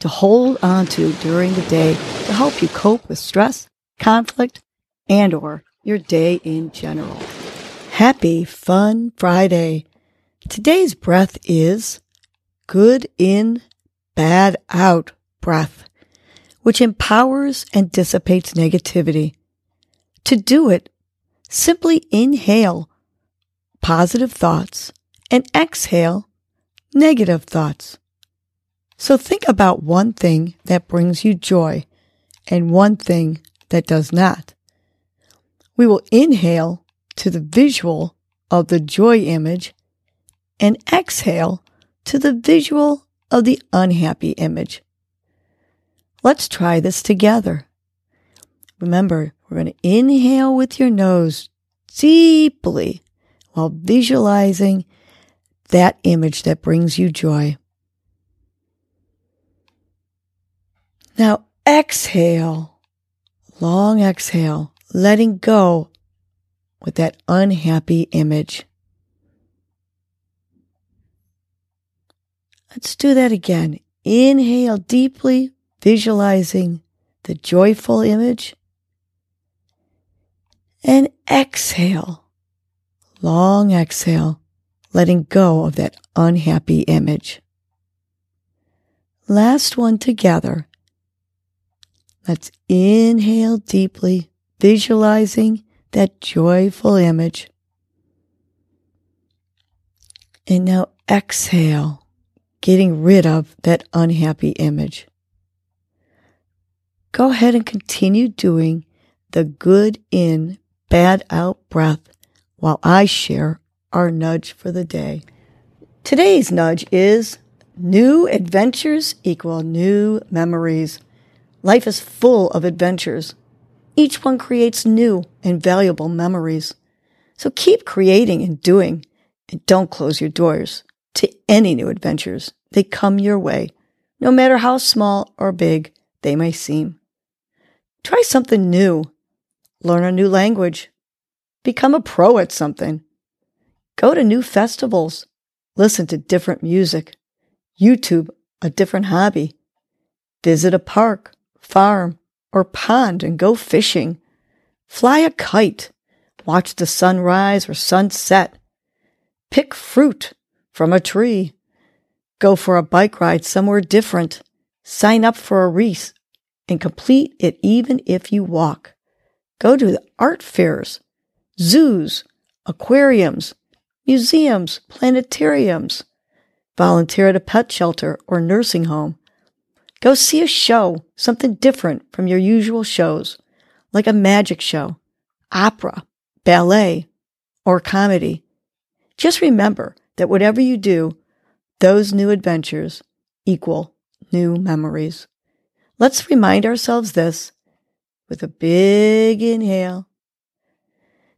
to hold on to during the day to help you cope with stress, conflict, and or your day in general. Happy Fun Friday. Today's breath is good in, bad out breath, which empowers and dissipates negativity. To do it, simply inhale positive thoughts and exhale negative thoughts. So think about one thing that brings you joy and one thing that does not. We will inhale to the visual of the joy image and exhale to the visual of the unhappy image. Let's try this together. Remember, we're going to inhale with your nose deeply while visualizing that image that brings you joy. Now exhale, long exhale, letting go with that unhappy image. Let's do that again. Inhale deeply, visualizing the joyful image. And exhale, long exhale, letting go of that unhappy image. Last one together. Let's inhale deeply, visualizing that joyful image. And now exhale, getting rid of that unhappy image. Go ahead and continue doing the good in, bad out breath while I share our nudge for the day. Today's nudge is new adventures equal new memories. Life is full of adventures. Each one creates new and valuable memories. So keep creating and doing and don't close your doors to any new adventures. They come your way, no matter how small or big they may seem. Try something new. Learn a new language. Become a pro at something. Go to new festivals. Listen to different music. YouTube a different hobby. Visit a park farm, or pond and go fishing. Fly a kite. Watch the sunrise or sunset. Pick fruit from a tree. Go for a bike ride somewhere different. Sign up for a race and complete it even if you walk. Go to the art fairs, zoos, aquariums, museums, planetariums. Volunteer at a pet shelter or nursing home. Go see a show, something different from your usual shows, like a magic show, opera, ballet, or comedy. Just remember that whatever you do, those new adventures equal new memories. Let's remind ourselves this with a big inhale.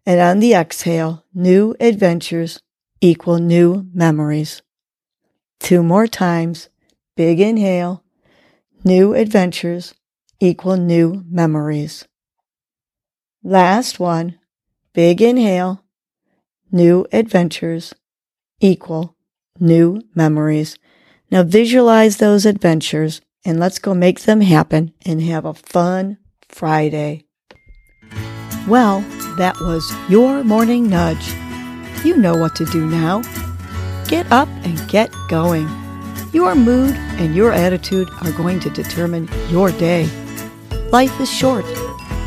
And on the exhale, new adventures equal new memories. Two more times. Big inhale. New adventures equal new memories. Last one. Big inhale. New adventures equal new memories. Now visualize those adventures and let's go make them happen and have a fun Friday. Well, that was your morning nudge. You know what to do now. Get up and get going. Your mood and your attitude are going to determine your day. Life is short.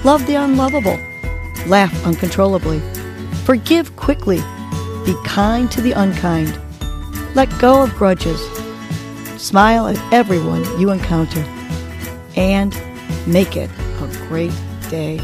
Love the unlovable. Laugh uncontrollably. Forgive quickly. Be kind to the unkind. Let go of grudges. Smile at everyone you encounter. And make it a great day.